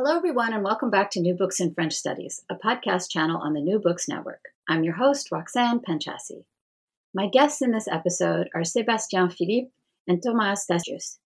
Hello, everyone, and welcome back to New Books in French Studies, a podcast channel on the New Books Network. I'm your host, Roxanne Panchasi. My guests in this episode are Sébastien Philippe and Thomas Statius,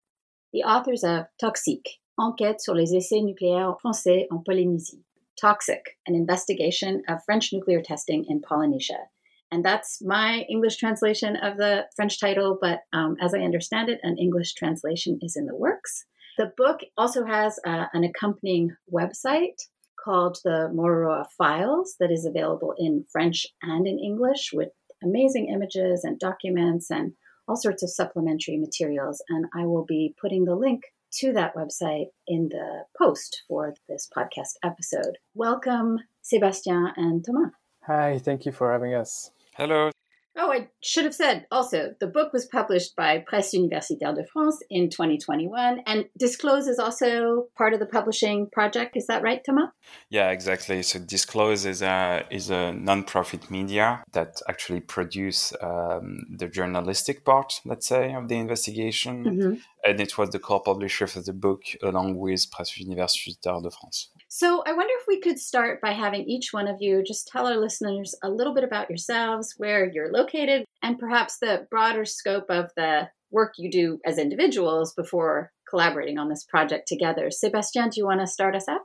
the authors of Toxique, Enquête sur les essais nucléaires français en Polynésie. Toxic, an investigation of French nuclear testing in Polynesia. And that's my English translation of the French title, but um, as I understand it, an English translation is in the works. The book also has uh, an accompanying website called the Moruroa Files that is available in French and in English with amazing images and documents and all sorts of supplementary materials. And I will be putting the link to that website in the post for this podcast episode. Welcome, Sébastien and Thomas. Hi, thank you for having us. Hello, Oh, I should have said also, the book was published by Presse Universitaire de France in 2021, and Disclose is also part of the publishing project. Is that right, Thomas? Yeah, exactly. So Disclose is a is a non-profit media that actually produce um, the journalistic part, let's say, of the investigation, mm-hmm. and it was the co-publisher for the book along with Presse Universitaire de France. So I wonder if we could start by having each one of you just tell our listeners a little bit about yourselves, where you're located, and perhaps the broader scope of the work you do as individuals before collaborating on this project together. Sebastian, do you want to start us out?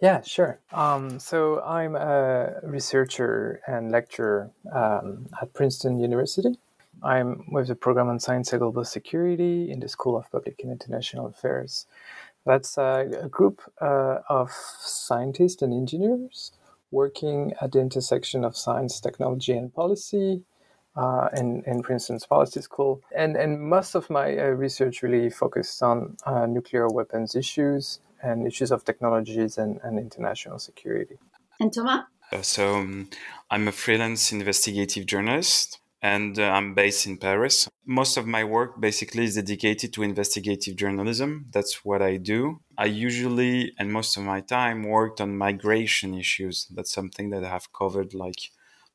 Yeah, sure. Um, so I'm a researcher and lecturer um, at Princeton University. I'm with the program on science and global security in the School of Public and International Affairs. That's a, group uh, of scientists and engineers working at the intersection of science, technology, and policy uh, in, in Princeton's Policy School. And, and most of my uh, research really focused on uh, nuclear weapons issues and issues of technologies and, and international security. And Thomas? Uh, so um, I'm a freelance investigative journalist and uh, I'm based in Paris. Most of my work basically is dedicated to investigative journalism. That's what I do. I usually and most of my time worked on migration issues. That's something that I have covered like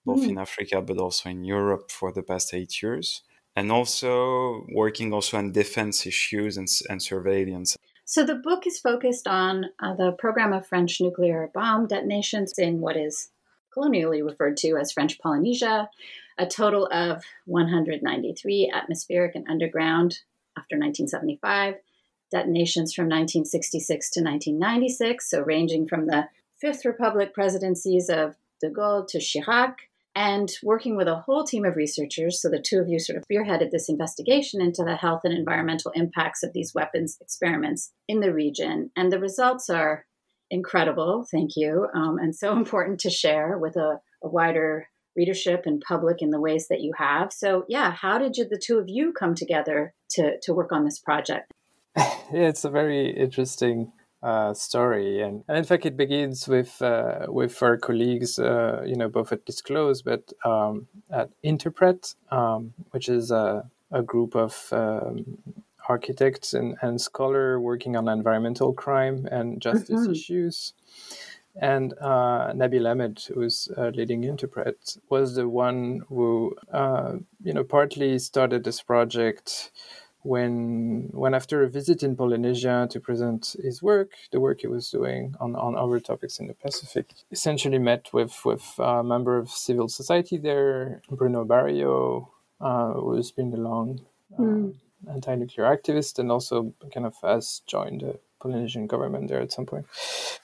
both mm. in Africa but also in Europe for the past 8 years. And also working also on defense issues and, and surveillance. So the book is focused on uh, the program of French nuclear bomb detonations in what is colonially referred to as French Polynesia, a total of 193 atmospheric and underground after 1975, detonations from 1966 to 1996, so ranging from the Fifth Republic presidencies of de Gaulle to Chirac, and working with a whole team of researchers. So the two of you sort of spearheaded this investigation into the health and environmental impacts of these weapons experiments in the region. And the results are incredible, thank you, um, and so important to share with a, a wider readership and public in the ways that you have. So, yeah, how did you, the two of you come together to, to work on this project? it's a very interesting uh, story, and, and in fact, it begins with uh, with our colleagues, uh, you know, both at Disclose but um, at Interpret, um, which is a, a group of um, architects and, and scholar working on environmental crime and justice mm-hmm. issues. And uh, Nabil Ahmed, who's uh, leading Interpret, was the one who, uh, you know, partly started this project when, when after a visit in Polynesia to present his work, the work he was doing on, on other topics in the Pacific, essentially met with with a member of civil society there, Bruno Barrillot, uh, who's been a long mm. anti-nuclear activist and also kind of has joined the Polynesian government there at some point.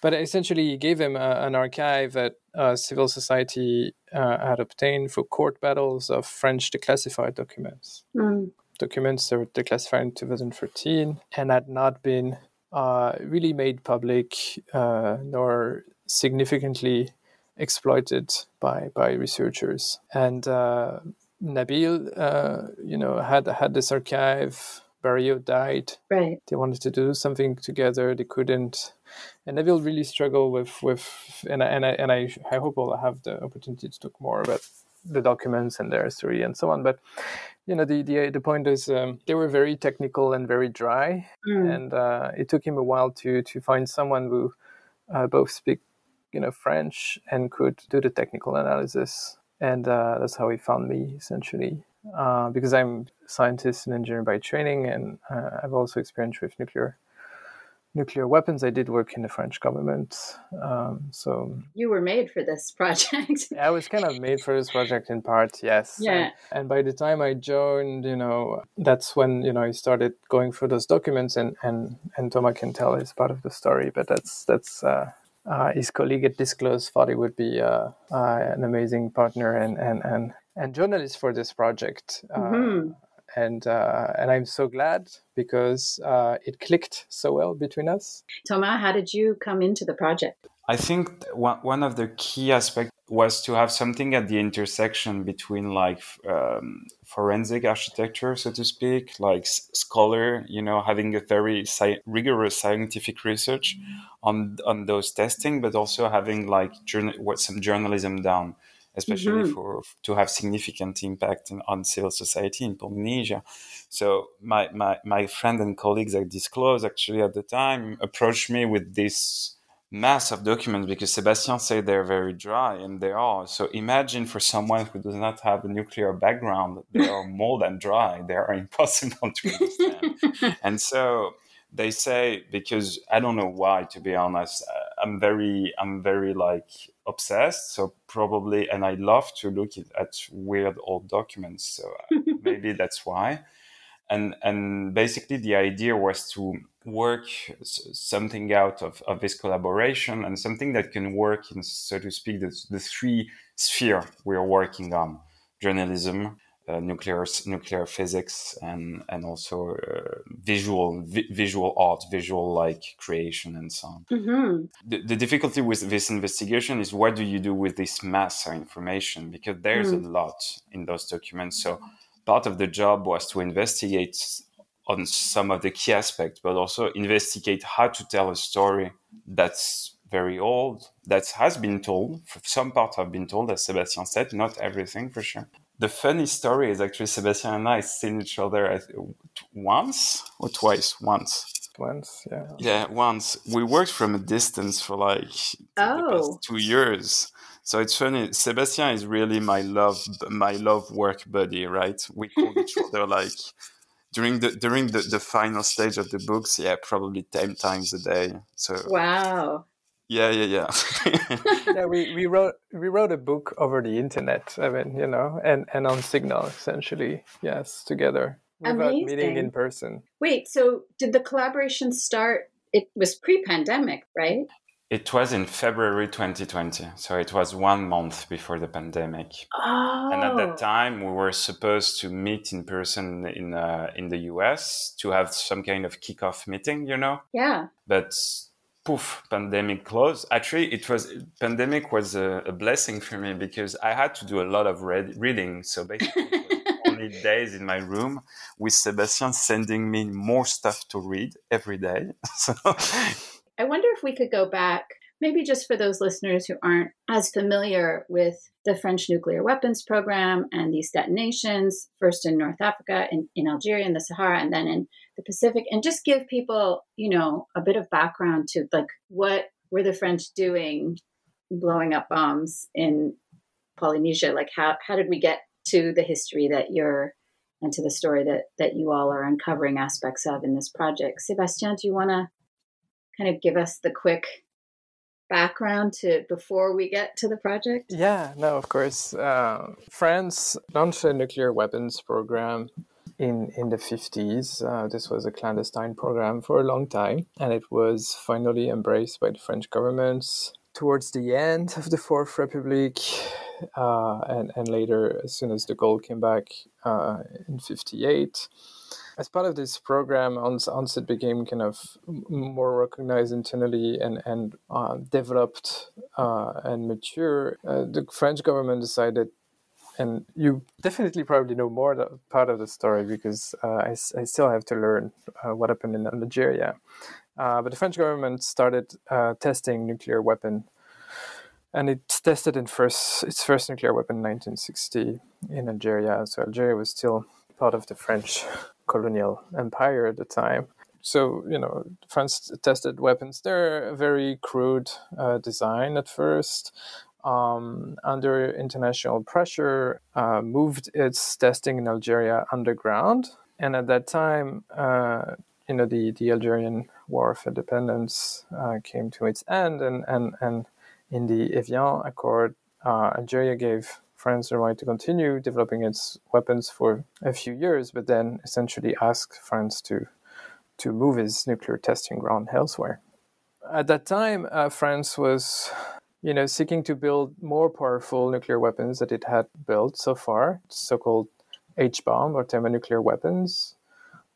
But essentially, he gave him a, an archive that uh, civil society uh, had obtained for court battles of French declassified documents. Mm. Documents that were declassified in 2013 and had not been uh, really made public uh, nor significantly exploited by by researchers. And uh, Nabil, uh, you know, had had this archive Barrillot died. Right. They wanted to do something together. They couldn't. And Nabil really struggled with with and I, and I and I I hope I'll have the opportunity to talk more about the documents and their history and so on. But you know the the the point is um, they were very technical and very dry, Mm. and uh, it took him a while to to find someone who uh, both speak you know French and could do the technical analysis, and uh, that's how he found me essentially. Uh, because I'm a scientist and engineer by training, and uh, I've also experience with nuclear nuclear weapons. I did work in the French government, um, so You were made for this project. I was kind of made for this project in part, yes. Yeah. And, and by the time I joined, you know, that's when you know I started going through those documents, and and and Thomas can tell is part of the story, but that's that's. Uh, uh, his colleague at Disclose thought he would be uh, uh, an amazing partner and, and, and, and journalist for this project. Uh, Mhm. And, uh, and I'm so glad because uh, it clicked so well between us. Thomas, how did you come into the project? I think one one of the key aspects was to have something at the intersection between like um, forensic architecture, so to speak, like scholar, you know, having a very sci- rigorous scientific research on on those testing, but also having like journal- what some journalism down, especially Mhm. for to have significant impact in, on civil society in Polynesia. So my, my my friend and colleagues at Disclose actually at the time approached me with this mass of documents because Sebastian said they're very dry and they are. So imagine for someone who does not have a nuclear background, they are more than dry. They are impossible to understand. and so they say because I don't know why to be honest. Uh, I'm very I'm very like obsessed. So probably and I love to look at, weird old documents. So uh, maybe that's why and and basically the idea was to work something out of, of this collaboration and something that can work in so to speak the, the three sphere we're working on journalism nuclear nuclear physics and and also uh, visual vi- visual art visual like creation and so on. Hmm the, the difficulty with this investigation is what do you do with this mass of information? Because there's a lot in those documents. So part of the job was to investigate on some of the key aspects but also investigate how to tell a story that's very old that has been told some parts have been told as sebastian said not everything for sure the funny story is actually sebastian and i seen each other I once or twice once Once, yeah. yeah, once we worked from a distance for like the Oh. past two years. So it's funny. Sebastian is really my love, my love work buddy, right? We call each other like during the during the, the final stage of the books. Yeah, probably ten times a day. So Wow. Yeah, yeah, yeah. yeah, we, we wrote we wrote a book over the internet. I mean, you know, and and on Signal essentially. Yes, together without meeting in person. Wait, so did the collaboration start? It was pre pandemic, right? it was in February 2020, so it was one month before the pandemic. Oh. And at that time, we were supposed to meet in person in uh, in the US to have some kind of kickoff meeting, you know. Yeah. But poof, pandemic closed. Actually, it was pandemic was a, a blessing for me because I had to do a lot of read, reading. So basically, only days in my room with Sebastian sending me more stuff to read every day. So I wonder if we could go back, maybe just for those listeners who aren't as familiar with the French nuclear weapons program and these detonations, first in North Africa, in, in Algeria, in the Sahara, and then in the Pacific, and just give people, you know, a bit of background to like what were the French doing blowing up bombs in Polynesia? Like how how did we get to the history that you're and to the story that that you all are uncovering aspects of in this project? Sebastian, do you want to kind of give us the quick background to before we get to the project? Yeah, no, of course. Uh, France launched a nuclear weapons program in in the 50s. Uh, this was a clandestine program for a long time, and it was finally embraced by the French government towards the end of the Fourth Republic, uh, and and later, as soon as de Gaulle came back uh, in '58. As part of this program, ONCIT became kind of more recognized internally and and uh, developed uh, and mature. Uh, the French government decided and you definitely probably know more part of the story because uh, I, I still have to learn uh, what happened in Algeria. Uh, but the French government started uh, testing nuclear weapon, and it tested in first its first nuclear weapon in 1960 in Algeria. So Algeria was still part of the French colonial empire at the time. So you know, France tested weapons. They're a very crude uh, design at first. Um, under international pressure, uh, moved its testing in Algeria underground, and at that time, uh, you know, the, the Algerian War of Independence uh, came to its end, and, and, and in the Evian Accord, uh, Algeria gave France the right to continue developing its weapons for a few years, but then essentially asked France to to move its nuclear testing ground elsewhere. At that time, uh, France was, you know, seeking to build more powerful nuclear weapons that it had built so far, so-called H-bomb or thermonuclear weapons,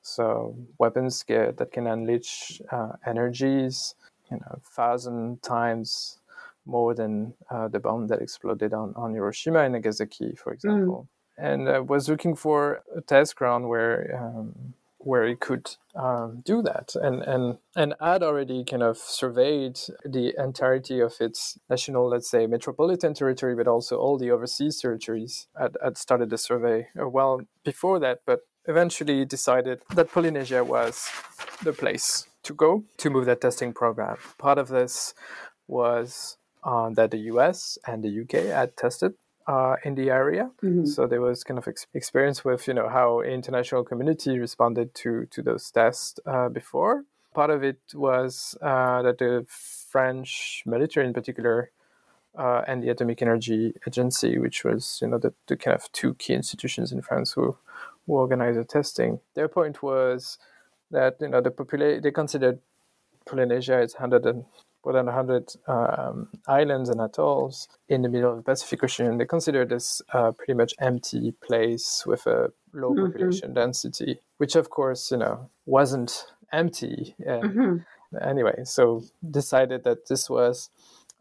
so weapons get, that can unleash uh, energies, you know, thousand times more than uh, the bomb that exploded on, on Hiroshima and Nagasaki, for example. Mm. And uh, was looking for a test ground where um, where it could um, do that, and and and had already kind of surveyed the entirety of its national, let's say, metropolitan territory, but also all the overseas territories. Had, had started the survey uh, well before that, but eventually decided that Polynesia was the place to go to move that testing program. Part of this was uh, that the US and the UK had tested uh, in the area. Mm-hmm. So there was kind of ex- experience with you know how international community responded to to those tests uh, before. Part of it was uh, that the French military, in particular, uh, and the Atomic Energy Agency, which was you know the, the kind of two key institutions in France who who organized the testing. Their point was that you know the population they considered Polynesia is hundred and more than 100 um, islands and atolls in the middle of the Pacific Ocean. They consider this a pretty much empty place with a low mm-hmm. population density, which of course, you know, wasn't empty. Mm-hmm. Anyway, so decided that this was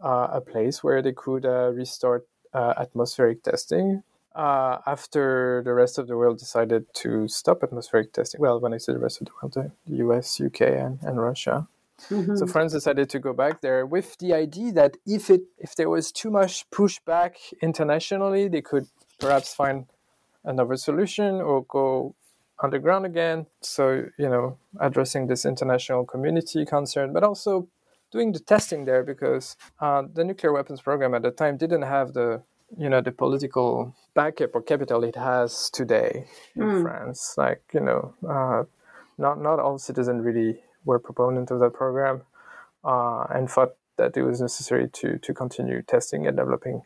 uh, a place where they could uh, restart uh, atmospheric testing uh, after the rest of the world decided to stop atmospheric testing. Well, when I say the rest of the world, the US, UK, and, and Russia. Mm-hmm. So France decided to go back there with the idea that if it if there was too much pushback internationally, they could perhaps find another solution or go underground again. So you know, addressing this international community concern, but also doing the testing there because uh, the nuclear weapons program at the time didn't have the you know the political backup or capital it has today in mm. France. Like you know, uh, not not all citizens really were proponent of that program uh, and thought that it was necessary to to continue testing and developing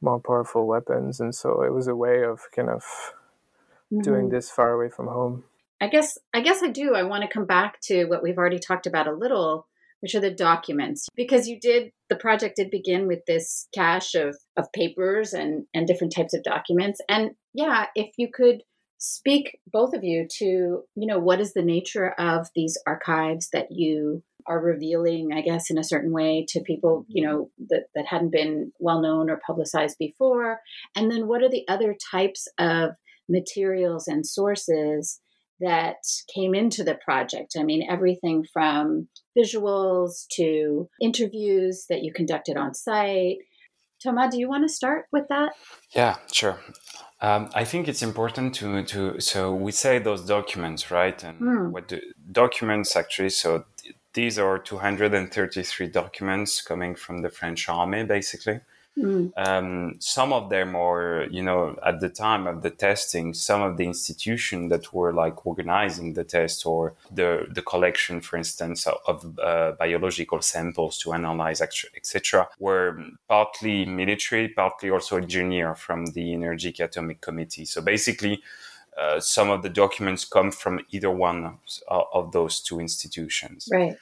more powerful weapons. And so it was a way of kind of mm-hmm. doing this far away from home. I guess I guess I do. I want to come back to what we've already talked about a little, which are the documents, because you did the project did begin with this cache of of papers and and different types of documents. And yeah, if you could speak both of you to you know what is the nature of these archives that you are revealing i guess in a certain way to people you mm-hmm. know that, that hadn't been well known or publicized before and then what are the other types of materials and sources that came into the project. I mean, everything from visuals to interviews that you conducted on site. Thomas, do you want to start with that? Yeah, sure. Um, I think it's important to to so we say those documents, right? And mm. what the documents actually? So th- these are 233 documents coming from the French army, basically. Mm. Um, some of them are, you know, at the time of the testing, some of the institutions that were like organizing the test or the the collection, for instance, of uh, biological samples to analyze, etc., were partly military, partly also engineer from the Energetic Atomic Committee. So basically. Uh, some of the documents come from either one of, of those two institutions. Right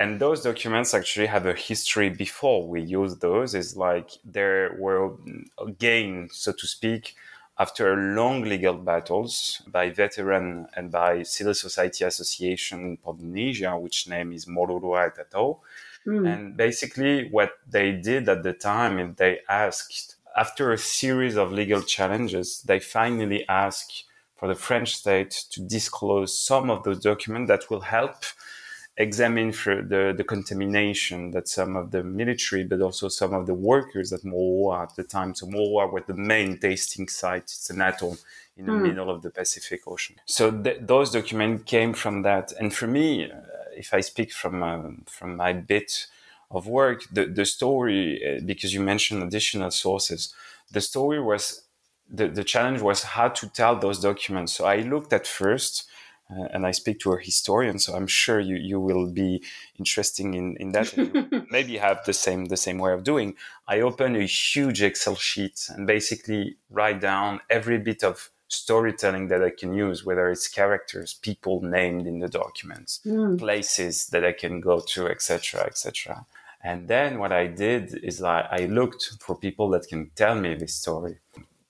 and those documents actually have a history before we use those is like there were gained so to speak after long legal battles by veteran and by civil society association in Polynesia, which name is Moruroa et Mm. And basically what they did at the time is they asked after a series of legal challenges, they finally asked for the French state to disclose some of those documents that will help examine for the, the contamination that some of the military, but also some of the workers at Moruroa at the time. So Moruroa was the main tasting site. It's an atoll in the mm. middle of the Pacific Ocean. So th- those documents came from that. And for me, uh, if I speak from uh, from my bit of work, the, the story, uh, because you mentioned additional sources, the story was, the, the challenge was how to tell those documents. So I looked at first, uh, and I speak to a historian, so I'm sure you, you will be interesting in, in that. maybe have the same the same way of doing. I open a huge Excel sheet and basically write down every bit of storytelling that I can use, whether it's characters, people named in the documents, mm. places that I can go to, etc., etc. And then what I did is I, I looked for people that can tell me this story.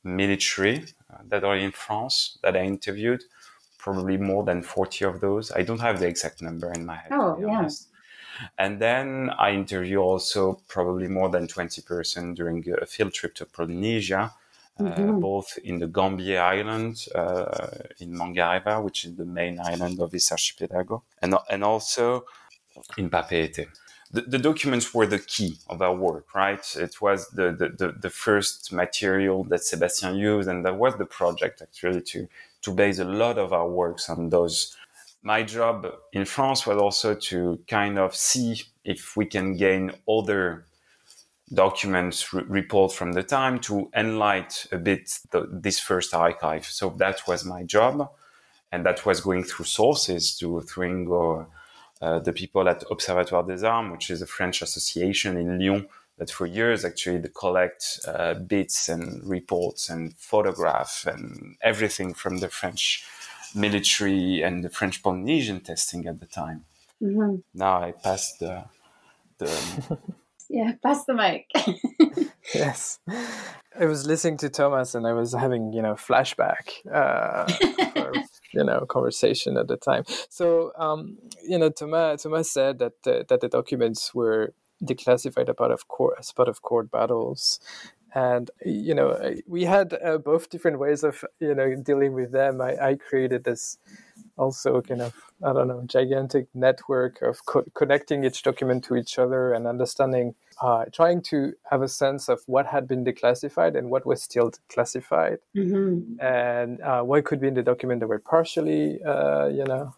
Military uh, that are in France that I interviewed, probably more than 40 of those. I don't have the exact number in my head. Oh, yeah. And then I interview also probably more than 20 person during a field trip to Polynesia, uh, mm-hmm. uh, both in the Gambier Island, uh, in Mangareva, which is the main island of this archipelago, and, and also in Papeete the, the, documents were the key of our work, right? It was the, the, the, the first material that Sebastian used, and that was the project actually to, to base a lot of our works on those. My job in France was also to kind of see if we can gain other documents re- report from the time to enlighten a bit the, this first archive. So that was my job, and that was going through sources to through uh, the people at Observatoire des Armes, which is a French association in Lyon that for years actually to collect uh, bits and reports and photograph and everything from the French military and the French Polynesian testing at the time. Mm-hmm. Now I pass the the yeah, pass the mic. yes, I was listening to Thomas and I was having you know flashback uh, for you know conversation at the time. So um, you know, Thomas Thomas said that uh, that the documents were declassified as part of court as part of court battles, and you know we had uh, both different ways of you know dealing with them. I, I created this also kind of I don't know gigantic network of co- connecting each document to each other and understanding uh, trying to have a sense of what had been declassified and what was still classified, mm-hmm. and uh, what could be in the document that were partially, uh, you know,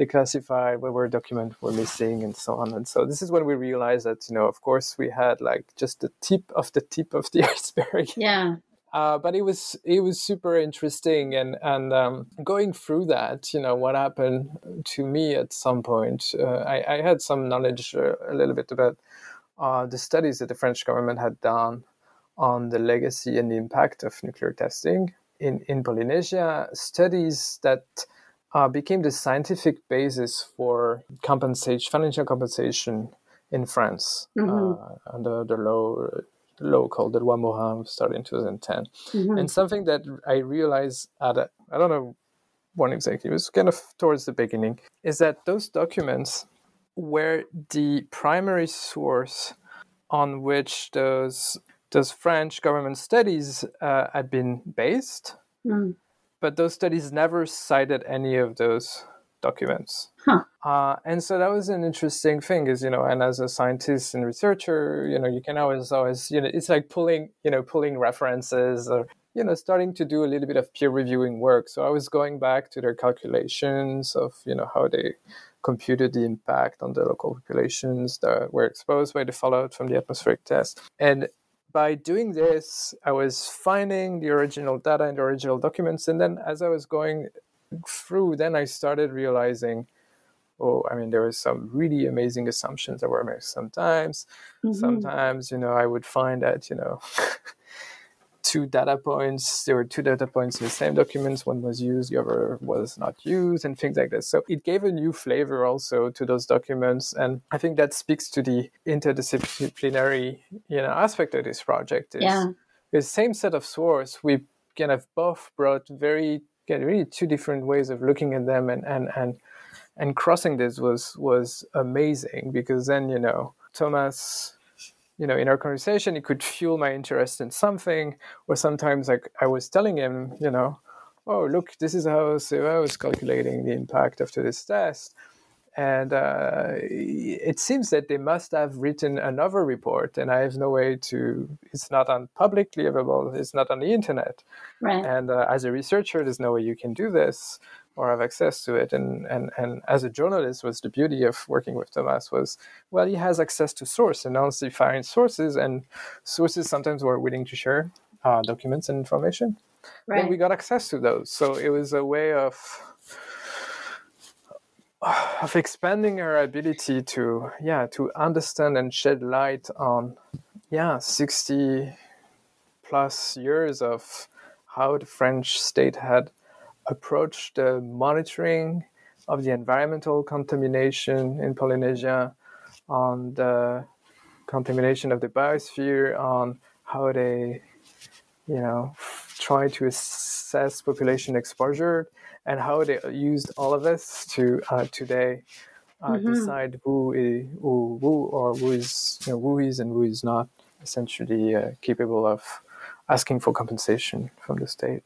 declassified, where were documents were missing, and so on. And so this is when we realized that, you know, of course, we had like just the tip of the tip of the iceberg. Yeah. Uh, but it was it was super interesting and and um, going through that you know what happened to me at some point uh, I, I, had some knowledge uh, a little bit about uh, the studies that the French government had done on the legacy and the impact of nuclear testing in, in Polynesia, studies that uh, became the scientific basis for compensation, financial compensation in France mm-hmm. uh, under the law, law called the Loi Morin started in 2010. Mm-hmm. And something that I realized at a, I don't know when exactly, it was kind of towards the beginning, is that those documents were the primary source on which those those French government studies uh, had been based, mm. But those studies never cited any of those documents. Huh. Uh, and so that was an interesting thing, is you know, and as a scientist and researcher, you know, you can always always you know, it's like pulling you know pulling references or you know starting to do a little bit of peer reviewing work. So I was going back to their calculations of you know how they computed the impact on the local populations that were exposed by the fallout from the atmospheric test. And by doing this, I was finding the original data and the original documents. And then as I was going through, then I started realizing, oh, I mean, there were some really amazing assumptions that were made sometimes. Mm-hmm. Sometimes, you know, I would find that, you know, two data points. There were two data points in the same documents. One was used, the other was not used, and things like this. So it gave a new flavor also to those documents, and I think that speaks to the interdisciplinary, you know, aspect of this project. Is yeah. The same set of source, we kind of both brought very, really two different ways of looking at them, and and and and crossing this was was amazing because then you know Thomas you know, in our conversation, it could fuel my interest in something, or sometimes like I was telling him, you know, oh look, this is how I was calculating the impact after this test, and uh, it seems that they must have written another report, and I have no way to. It's not on publicly available. It's not on the internet, right. and uh, as a researcher, there's no way you can do this or have access to it. And, and, and as a journalist, was the beauty of working with Thomas was, well, he has access to source and honestly find sources, and sources sometimes were willing to share uh, documents and information. Right. And we got access to those. So it was a way of of expanding our ability to yeah to understand and shed light on yeah 60 plus years of how the french state had approach the monitoring of the environmental contamination in Polynesia, on the contamination of the biosphere, on how they, you know, try to assess population exposure, and how they used all of this to uh, today uh, mm-hmm. decide who is who, who or who is you know, who is and who is not essentially uh, capable of asking for compensation from the state.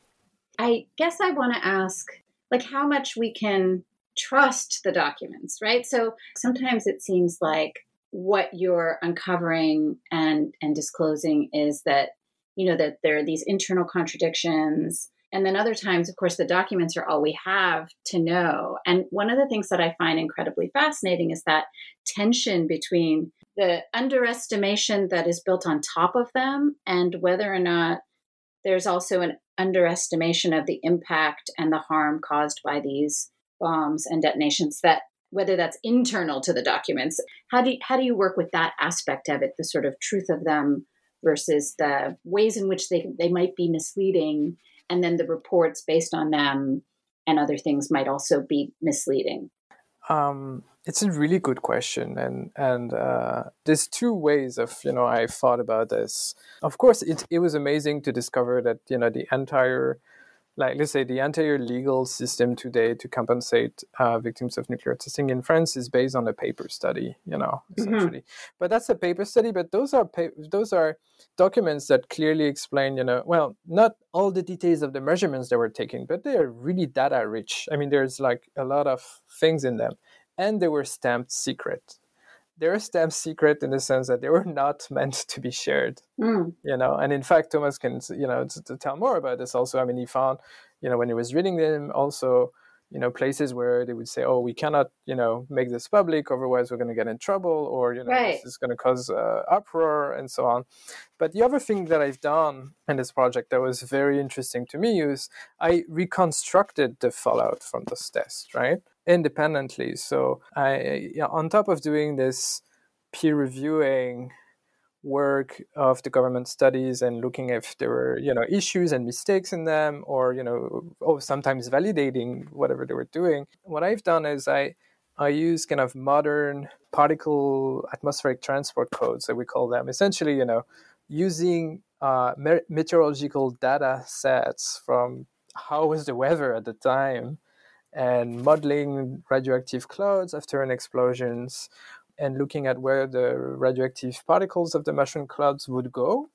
I guess I want to ask like how much we can trust the documents, right? So sometimes it seems like what you're uncovering and and disclosing is that you know that there are these internal contradictions and then other times of course the documents are all we have to know and one of the things that i find incredibly fascinating is that tension between the underestimation that is built on top of them and whether or not there's also an underestimation of the impact and the harm caused by these bombs and detonations that whether that's internal to the documents how do you, how do you work with that aspect of it the sort of truth of them versus the ways in which they they might be misleading and then the reports based on them and other things might also be misleading um, it's a really good question, and and uh, there's two ways of you know I thought about this. Of course, it it was amazing to discover that you know the entire like let's say the entire legal system today to compensate uh, victims of nuclear testing in France is based on a paper study, you know, mm-hmm. essentially. Mm-hmm. But that's a paper study. But those are pa- those are documents that clearly explain, you know, well, not all the details of the measurements that were taken, but they are really data rich. I mean, there's like a lot of things in them, and they were stamped secret they're a stamped secret in the sense that they were not meant to be shared mm. you know and in fact thomas can you know to, to, tell more about this also i mean he found you know when he was reading them also you know places where they would say oh we cannot you know make this public otherwise we're going to get in trouble or you know right. this is going to cause uh, uproar and so on but the other thing that i've done in this project that was very interesting to me is i reconstructed the fallout from this test right independently. So i on top of doing this peer reviewing work of the government studies and looking if there were you know issues and mistakes in them or you know oh sometimes validating whatever they were doing what i've done is i i use kind of modern particle atmospheric transport codes that we call them essentially you know using uh, meteorological data sets from how was the weather at the time and modeling radioactive clouds after an explosions and looking at where the radioactive particles of the mushroom clouds would go,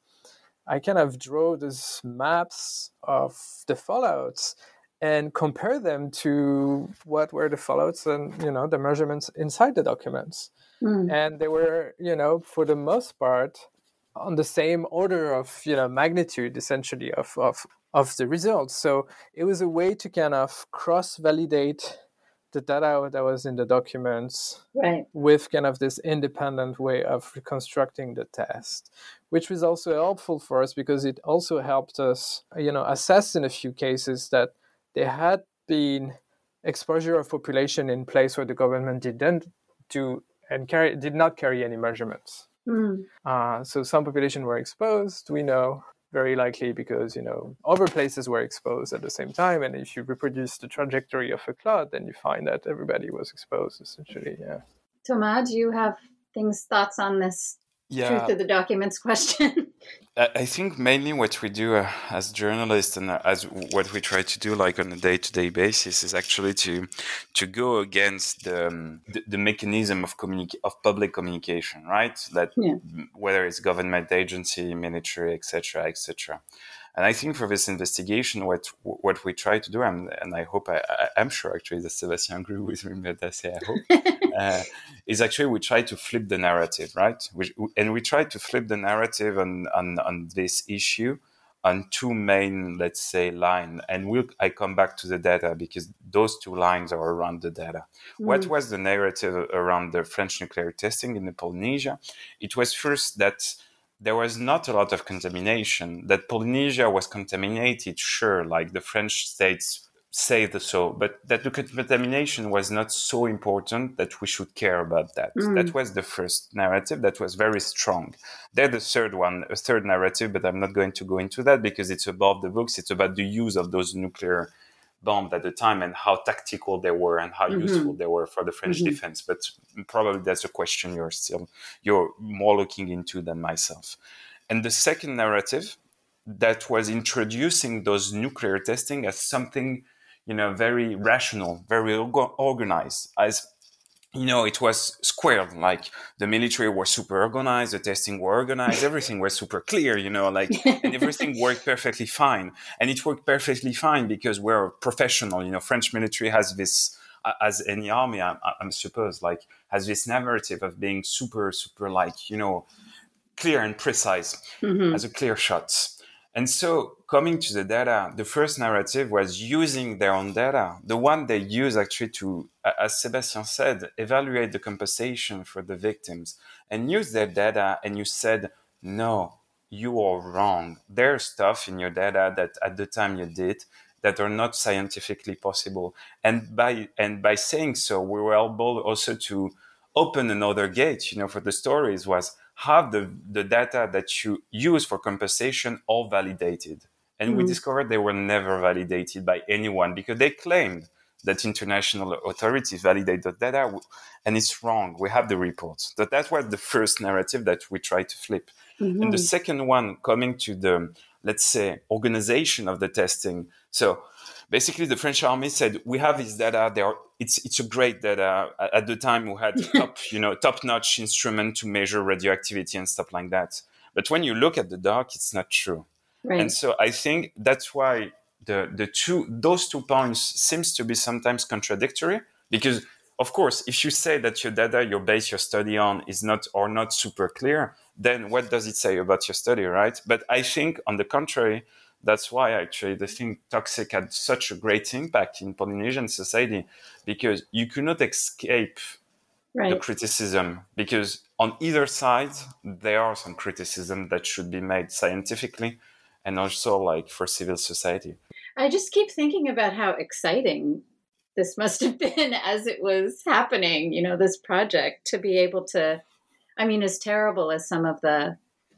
I kind of draw these maps of the fallouts and compare them to what were the fallouts and you know the measurements inside the documents. Mm. And they were, you know, for the most part, on the same order of you know magnitude essentially of of of the results. So it was a way to kind of cross validate the data that was in the documents right. with kind of this independent way of reconstructing the test which was also helpful for us because it also helped us you know assess in a few cases that there had been exposure of population in place where the government didn't do and carry did not carry any measurements mm. uh, so some population were exposed we know very likely because you know other places were exposed at the same time and if you reproduce the trajectory of a cloud then you find that everybody was exposed essentially yeah. Thomas do you have things thoughts on this yeah. truth of the documents question? I think mainly what we do uh, as journalists and uh, as what we try to do, like on a day-to-day basis, is actually to to go against the um, the, the, mechanism of communic- of public communication, right? That yeah. whether it's government agency, military, etc., etc. And I think for this investigation, what what we try to do, and, and I hope I, am sure actually that Sebastian agree with me, but I say I hope, uh, is actually we try to flip the narrative, right? We, and we try to flip the narrative on, on, on this issue on two main, let's say, line. And we'll, I come back to the data because those two lines are around the data. Mm. What was the narrative around the French nuclear testing in the Polynesia? It was first that there was not a lot of contamination. That Polynesia was contaminated, sure, like the French states say the so, but that the contamination was not so important that we should care about that. Mm. That was the first narrative that was very strong. Then the third one, a third narrative, but I'm not going to go into that because it's above the books. It's about the use of those nuclear bombed at the time and how tactical they were and how mm-hmm. useful they were for the French mm-hmm. defense. But probably that's a question you're still you're more looking into than myself. And the second narrative that was introducing those nuclear testing as something, you know, very rational, very organized, as you know, it was squared. Like the military was super organized, the testing were organized, everything was super clear, you know, like, and everything worked perfectly fine. And it worked perfectly fine because we're professional, you know, French military has this, as any army, I, am suppose, like, has this narrative of being super, super, like, you know, clear and precise mm-hmm. as a clear shot. And so coming to the data, the first narrative was using their own data. The one they use actually to, as Sebastian said, evaluate the compensation for the victims and use their data. And you said, no, you are wrong. There's stuff in your data that at the time you did that are not scientifically possible. And by, and by saying so, we were able also to open another gate, you know, for the stories was have the, the data that you use for compensation all validated. And mm-hmm. we discovered they were never validated by anyone because they claimed that international authorities validate the data and it's wrong. We have the reports. But that was the first narrative that we tried to flip. Mm-hmm. And the second one coming to the, let's say, organization of the testing. So basically the French army said, we have this data. There, it's it's a great data. At the time, we had top you know top notch instrument to measure radioactivity and stuff like that. But when you look at the dark, it's not true. Right. And so I think that's why the the two those two points seems to be sometimes contradictory because of course if you say that your data you base your study on is not or not super clear then what does it say about your study right but i think on the contrary that's why actually the thing toxic had such a great impact in Polynesian society because you could not escape right. the criticism because on either side there are some criticism that should be made scientifically and also like for civil society. I just keep thinking about how exciting this must have been as it was happening, you know, this project to be able to I mean as terrible as some of the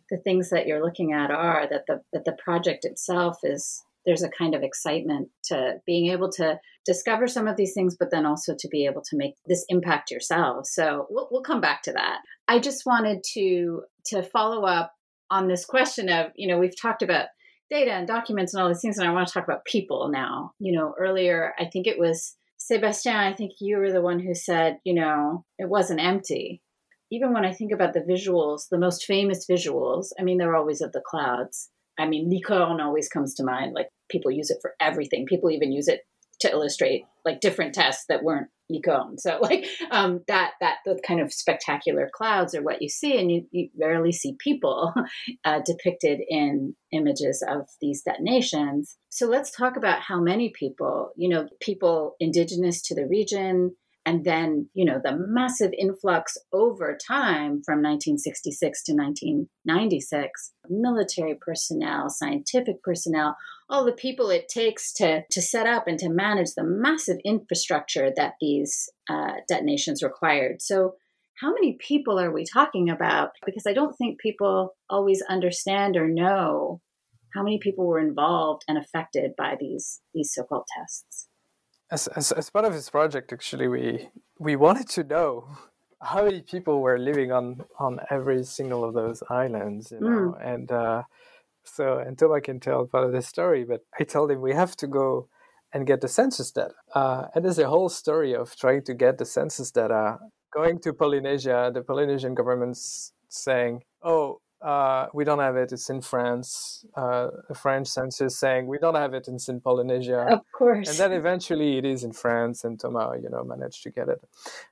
the things that you're looking at are that the that the project itself is there's a kind of excitement to being able to discover some of these things, but then also to be able to make this impact yourself. So we'll, we'll come back to that. I just wanted to to follow up on this question of you know we've talked about data and documents and all these things, and I want to talk about people now. You know, earlier I think it was Sebastien. I think you were the one who said you know it wasn't empty even when I think about the visuals, the most famous visuals, I mean, they're always of the clouds. I mean, licorne always comes to mind. Like people use it for everything. People even use it to illustrate like different tests that weren't licorne. So like um, that that the kind of spectacular clouds are what you see, and you, you rarely see people uh, depicted in images of these detonations. So let's talk about how many people, you know, people indigenous to the region, and then you know the massive influx over time from 1966 to 1996 military personnel scientific personnel all the people it takes to to set up and to manage the massive infrastructure that these uh, detonations required. So how many people are we talking about? Because i don't think people always understand or know how many people were involved and affected by these these so-called tests as, as, as part of this project, actually, we we wanted to know how many people were living on on every single of those islands, you know, mm. and uh, so and Thomas can tell part of the story, but I told him we have to go and get the census data. Uh, and there's a whole story of trying to get the census data, going to Polynesia, the Polynesian government's saying, "Oh, uh, we don't have it. It's in France. Uh, the French census saying we don't have it. It's in Polynesia. Of course. And then eventually it is in France, and Thomas, you know, managed to get it.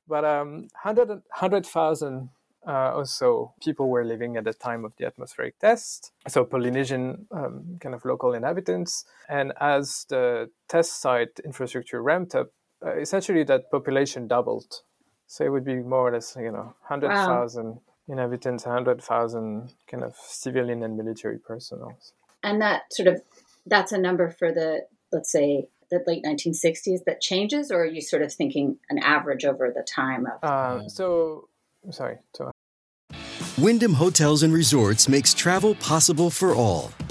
But um, 100,000 uh, or so people were living at the time of the atmospheric test. So Polynesian um, kind of local inhabitants. And as the test site infrastructure ramped up, uh, essentially that population doubled. So it would be more or less, you know, 100,000. Wow inhabitants, 100,000 kind of civilian and military personnel. And that sort of, that's a number for the, let's say, the late 1960s that changes, or are you sort of thinking an average over the time of? Uh, so, sorry, so Wyndham Hotels and Resorts makes travel possible for all.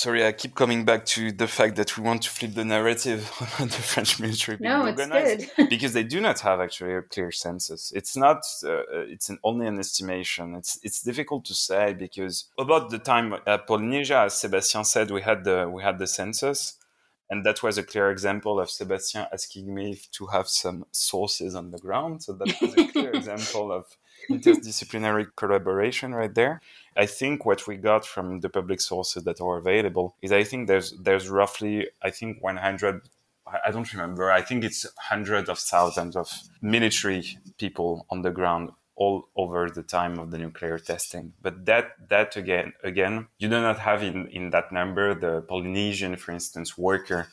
sorry, I keep coming back to the fact that we want to flip the narrative on the French military being no, organized it's good. because they do not have actually a clear census. It's not. Uh, it's an, only an estimation. It's it's difficult to say because about the time at Polynesia, as Sebastien said, we had the we had the census. And that was a clear example of Sebastien asking me to have some sources on the ground. So that was a clear example of interdisciplinary collaboration right there. I think what we got from the public sources that are available is I think there's there's roughly I think 100 I don't remember I think it's hundreds of thousands of military people on the ground all over the time of the nuclear testing but that that again again you do not have in in that number the Polynesian for instance worker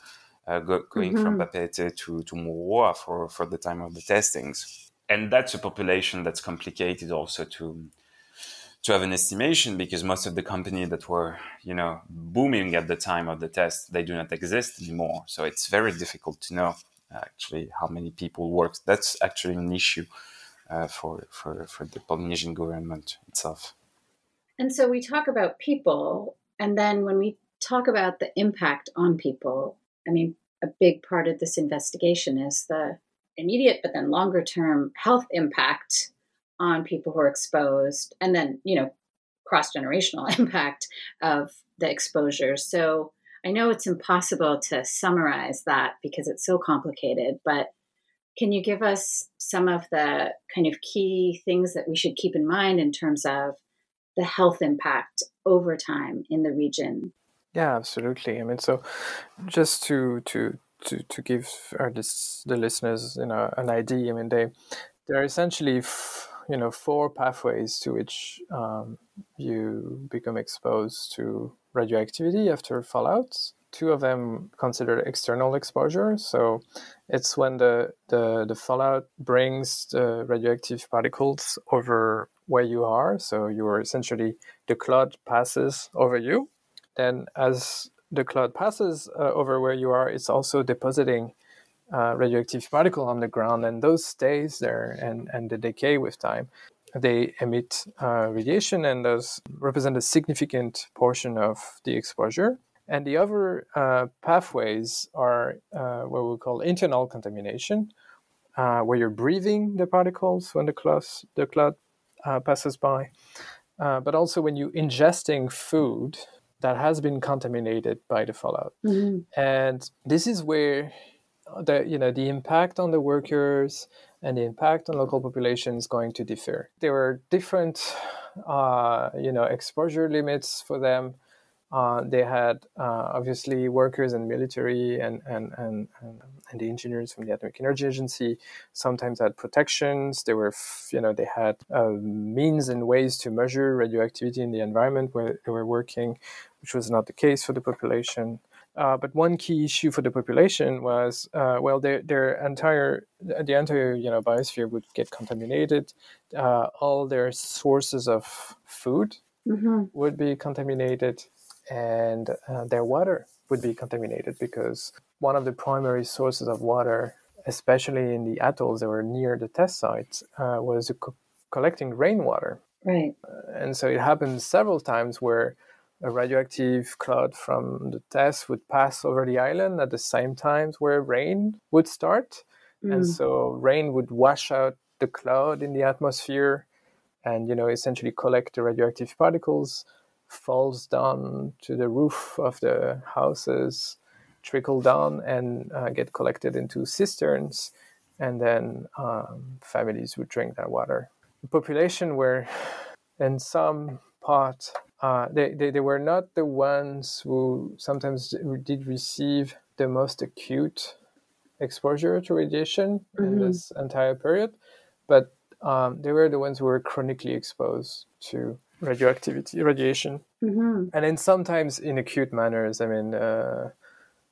uh, go, going mm-hmm. from Papeete to to Moruroa for for the time of the testings and that's a population that's complicated also to to have an estimation because most of the companies that were you know booming at the time of the test they do not exist anymore. So it's very difficult to know actually how many people work. That's actually an issue uh, for, for for the polynesian government itself. And so we talk about people and then when we talk about the impact on people i mean a big part of this investigation is the immediate but then longer term health impact on people who are exposed and then you know cross generational impact of the exposure. So i know it's impossible to summarize that because it's so complicated but can you give us some of the kind of key things that we should keep in mind in terms of the health impact over time in the region? Yeah absolutely. I mean so just to to to, to give our, the listeners you know an idea i mean they there are essentially f- you know four pathways to which um, you become exposed to radioactivity after fallout. Two of them considered external exposure. So it's when the, the, the fallout brings the radioactive particles over where you are. So you are essentially, the cloud passes over you. Then as the cloud passes uh, over where you are, it's also depositing uh, radioactive particle on the ground, and those stays there and, and they decay with time. They emit uh, radiation, and those represent a significant portion of the exposure. And the other uh, pathways are uh, what we call internal contamination, uh, where you're breathing the particles when the cloud, the cloud passes by, but also when you're ingesting food that has been contaminated by the fallout. Mm-hmm. And this is where the you know the impact on the workers and the impact on local population is going to differ. There were different uh, you know exposure limits for them. Uh, they had uh, obviously workers and military and, and, and, and, the engineers from the Atomic Energy Agency sometimes had protections. They were, you know, they had uh, means and ways to measure radioactivity in the environment where they were working, which was not the case for the population. Uh, but one key issue for the population was, uh, well, their, their entire the entire you know biosphere would get contaminated. Uh, all their sources of food mm-hmm. would be contaminated and uh, their water would be contaminated because one of the primary sources of water, especially in the atolls that were near the test sites, uh, was co- collecting rainwater. Right. Uh, and so it happened several times where a radioactive cloud from the test would pass over the island at the same times where rain would start. Mm. And so rain would wash out the cloud in the atmosphere and you know essentially collect the radioactive particles falls down to the roof of the houses, trickle down, and uh, get collected into cisterns, and then um, families would drink that water. The population were, in some part, uh, they, they, they were not the ones who sometimes did receive the most acute exposure to radiation mm-hmm. in this entire period, but um, they were the ones who were chronically exposed to radioactivity, radiation, mm-hmm. and then sometimes in acute manners. I mean, uh,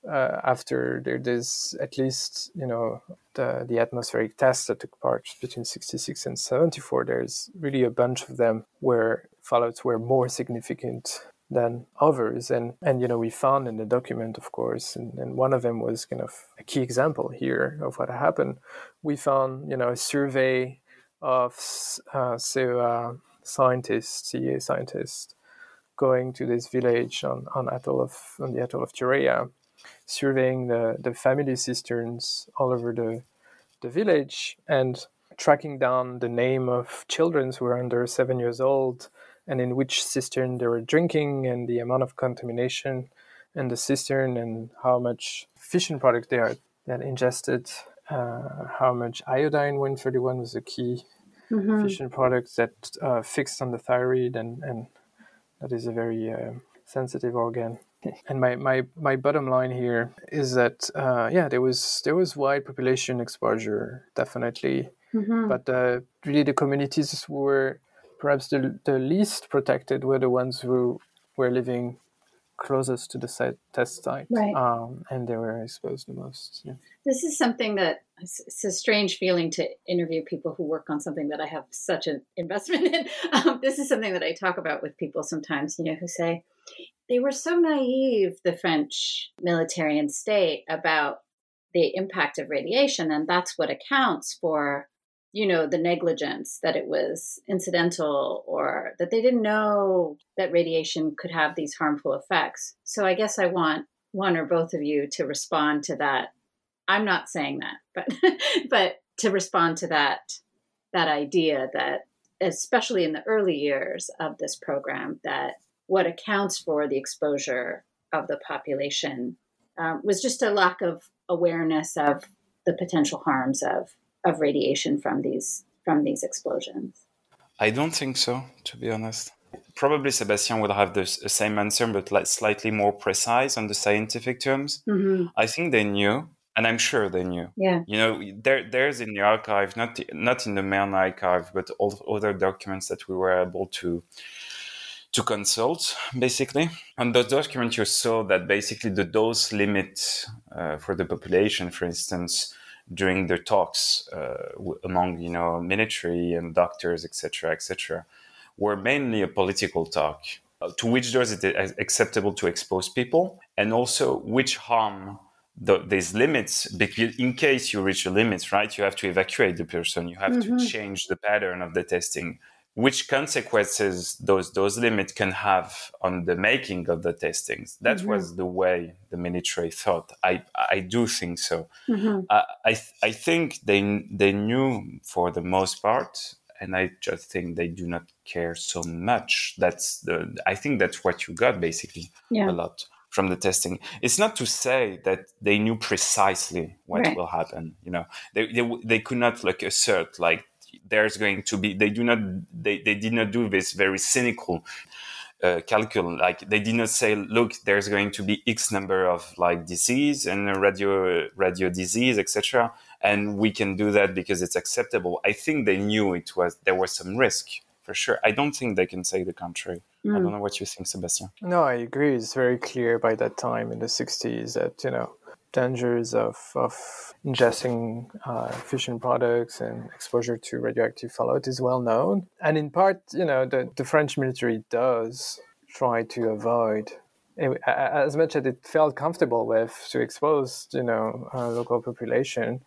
uh, after there, there's at least you know the the atmospheric tests that took part between 66 and 74. There's really a bunch of them where fallouts were more significant than others. And and you know we found in the document of course and, and one of them was kind of a key example here of what happened. We found you know a survey of uh, so uh, scientists, CEA scientists, going to this village on, on atoll of on the atoll of Tureia, surveying the, the family cisterns all over the the village and tracking down the name of children who were under seven years old and in which cistern they were drinking and the amount of contamination in the cistern and how much fission product they are that ingested, uh, how much iodine 131 was a key mm-hmm. fission product that uh, fixed on the thyroid, and, and that is a very uh, sensitive organ. And my, my, my bottom line here is that uh, yeah, there was there was wide population exposure definitely, mm-hmm. but uh, really the communities were perhaps the, the least protected were the ones who were living closest to the site, test site, right. um, and they were exposed the most. Yeah. This is something that it's a strange feeling to interview people who work on something that I have such an investment in. Um, this is something that I talk about with people sometimes, you know, who say they were so naive, the French military and state, about the impact of radiation, and that's what accounts for you know, the negligence that it was incidental or that they didn't know that radiation could have these harmful effects. So I guess I want one or both of you to respond to that. I'm not saying that, but but to respond to that that idea that especially in the early years of this program that what accounts for the exposure of the population um, was just a lack of awareness of the potential harms of of radiation from these from these explosions? I don't think so, to be honest. Probably Sebastian will have the same answer, but like slightly more precise on the scientific terms. Mm-hmm. I think they knew, and I'm sure they knew. Yeah. You know, there there's in the archive, not not in the main archive, but all other documents that we were able to to consult basically on those documents you saw that basically the dose limit uh, for the population for instance during their talks uh, among you know military and doctors etc etc were mainly a political talk uh, to which dose it is acceptable to expose people and also which harm the, these limits because in case you reach the limits right you have to evacuate the person you have mm-hmm. to change the pattern of the testing which consequences those those limits can have on the making of the testings. That mm-hmm. was the way the military thought. I I do think so. Mm-hmm. Uh, I I think they they knew for the most part, and I just think they do not care so much. That's the I think that's what you got basically yeah. a lot from the testing. It's not to say that they knew precisely what right. will happen. You know, they, they they could not like assert like there's going to be they do not they, they did not do this very cynical uh, calcul like they did not say look there's going to be x number of like disease and radio radio disease etc and we can do that because it's acceptable. I think they knew it was there was some risk for sure. I don't think they can say the contrary. Mm. i don't know what you think sebastian. No i agree. It's very clear by that time in the 60s that you know dangers of, of ingesting uh, fission products and exposure to radioactive fallout is well known. And in part, you know, the, the French military does try to avoid as much as it felt comfortable with to expose, you know, local population.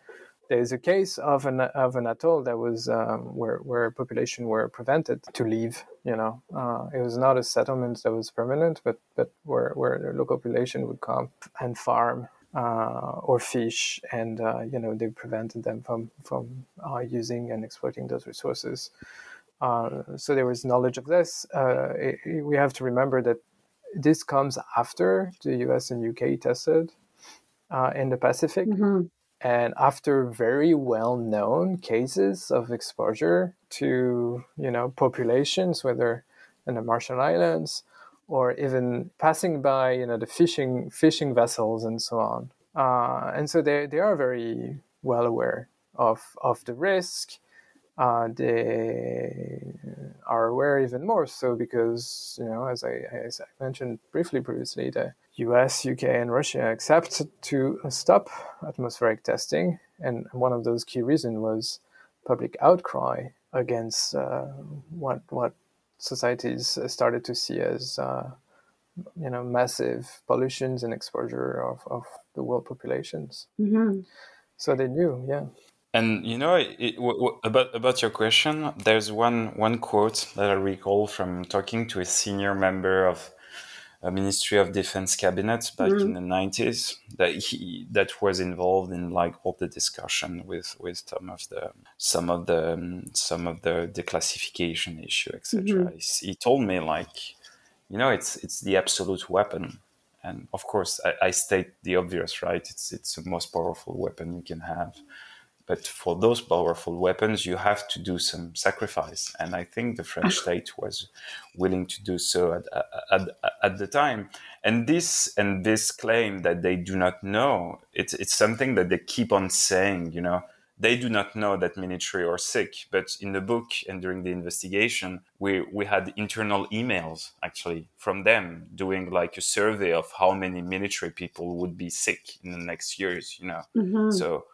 There's a case of an of an atoll that was um, where where population were prevented to leave. You know, uh, it was not a settlement that was permanent, but but where where the local population would come and farm uh, or fish, and uh, you know they prevented them from from uh, using and exploiting those resources. Uh, so there was knowledge of this. Uh, it, we have to remember that this comes after the US and UK tested uh, in the Pacific. Mm-hmm. And after very well known cases of exposure to, you know, populations, whether in the Marshall Islands or even passing by, you know, the fishing fishing vessels and so on. Uh, and so they, they are very well aware of, of the risk uh, they are aware even more so because you know as I, as I mentioned briefly previously the US, UK, and Russia accepted to stop atmospheric testing, and one of those key reasons was public outcry against uh, what what societies started to see as uh, you know massive pollutions and exposure of, of the world populations. Mm-hmm. So they knew, yeah. And you know it, w- w- about about your question, there's one one quote that I recall from talking to a senior member of a Ministry of Defense cabinet back mm-hmm. in the nineties that he that was involved in like all the discussion with with some of the some of the um, some of the declassification issue etc. Mm-hmm. He, he, told me like you know it's it's the absolute weapon. And of course, I, I state the obvious, right? It's it's the most powerful weapon you can have but for those powerful weapons, you have to do some sacrifice. And I think the French state was willing to do so at, at, at, the time. And this and this claim that they do not know, it's, it's something that they keep on saying, you know, they do not know that military are sick. But in the book and during the investigation, we, we had internal emails actually from them doing like a survey of how many military people would be sick in the next years, you know. Mm-hmm. So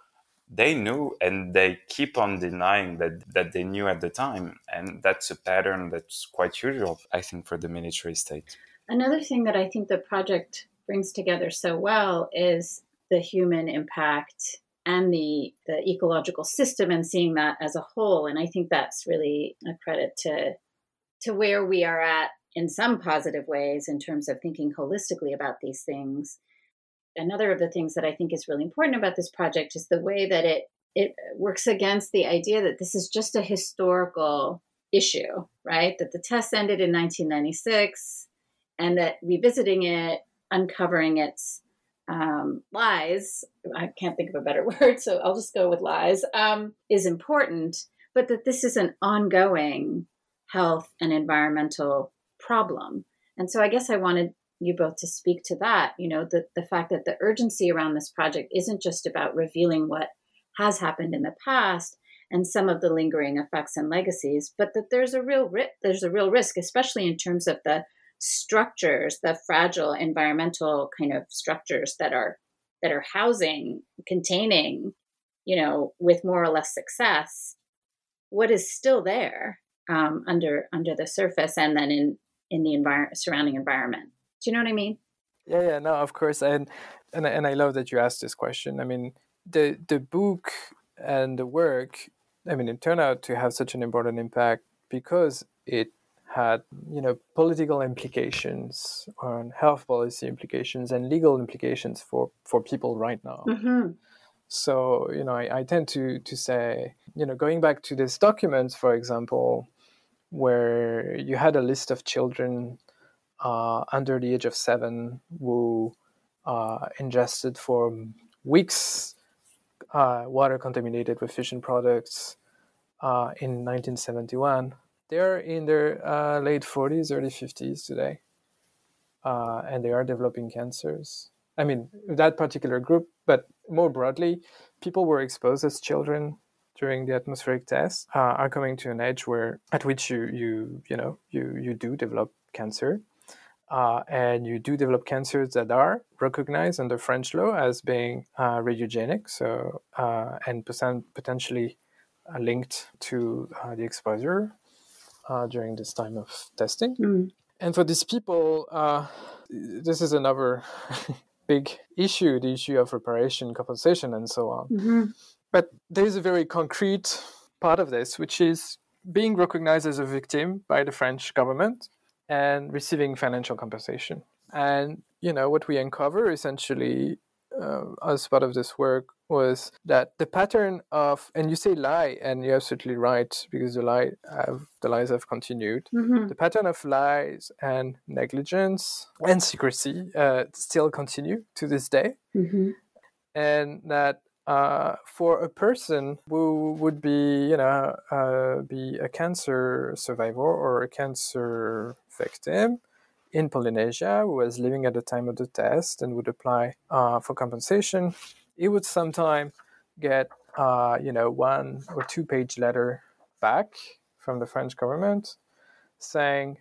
they knew and they keep on denying that that they knew at the time. And that's a pattern that's quite usual i think for the military state. Another thing that i think the project brings together so well is the human impact and the the ecological system and seeing that as a whole. And i think that's really a credit to to where we are at in some positive ways in terms of thinking holistically about these things another of the things that I think is really important about this project is the way that it it works against the idea that this is just a historical issue, right? That the test ended in 1996, and that revisiting it, uncovering its um, lies I can't think of a better word, so I'll just go with lies um, is important, but that this is an ongoing health and environmental problem. And so I guess I wanted you both to speak to that you know the, the fact that the urgency around this project isn't just about revealing what has happened in the past and some of the lingering effects and legacies but that there's a real ri- there's a real risk especially in terms of the structures the fragile environmental kind of structures that are that are housing containing you know with more or less success what is still there um, under under the surface and then in in the environment surrounding environment do you know what I mean? Yeah, yeah, no, of course, and and and I love that you asked this question. I mean, the the book and the work, I mean, it turned out to have such an important impact because it had you know political implications on health policy implications and legal implications for for people right now. Mm-hmm. So you know, I, I tend to to say you know going back to this document, for example, where you had a list of children uh, under the age of seven who uh, ingested for weeks uh, water contaminated with fission products uh, in 1971. They're in their uh, late 40s, early 50s today, uh, and they are developing cancers. I mean, that particular group, but more broadly, people were exposed as children during the atmospheric test are coming to an age where at which you you you know you you do develop cancer uh, and you do develop cancers that are recognized under French law as being uh, radiogenic, so uh, and potentially uh, linked to uh, the exposure uh, during this time of testing. Mm. And for these people, this is another big issue: the issue of reparation, compensation, and so on. Mm-hmm. But there is a very concrete part of this, which is being recognized as a victim by the French government and receiving financial compensation. And you know what we uncover essentially uh, as part of this work was that the pattern of and you say lie and you're absolutely right because the lie have the lies have continued mm-hmm. the pattern of lies and negligence and secrecy uh, still continue to this day mm-hmm. and that uh, for a person who would be, you know, uh, be a cancer survivor or a cancer victim in Polynesia who was living at the time of the test and would apply uh, for compensation, he would sometimes get, uh, you know, one or two page letter back from the French government saying,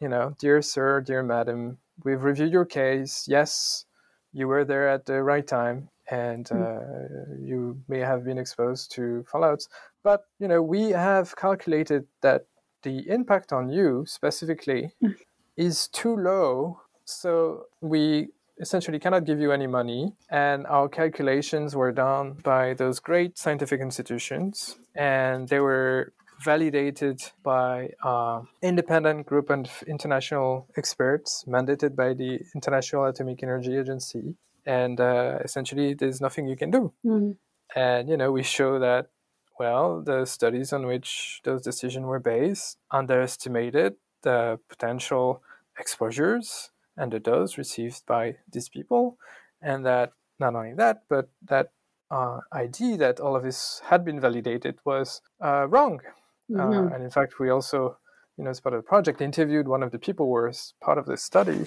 you know, dear sir, dear madam, we've reviewed your case. Yes, you were there at the right time and hmm. uh, you may have been exposed to fallouts. But you know, we have calculated that the impact on you specifically hmm. is too low, so we essentially cannot give you any money. And our calculations were done by those great scientific institutions, and they were validated by uh, independent group of international experts mandated by the International Atomic Energy Agency and uh, essentially there's nothing you can do. Mm. And you know, we show that well, the studies on which those decisions were based underestimated the potential exposures and the dose received by these people, and that not only that, but that uh, idea that all of this had been validated was uh, wrong. Uh, mm-hmm. and in fact, we also, you know, as part of the project, interviewed one of the people who was part of this study,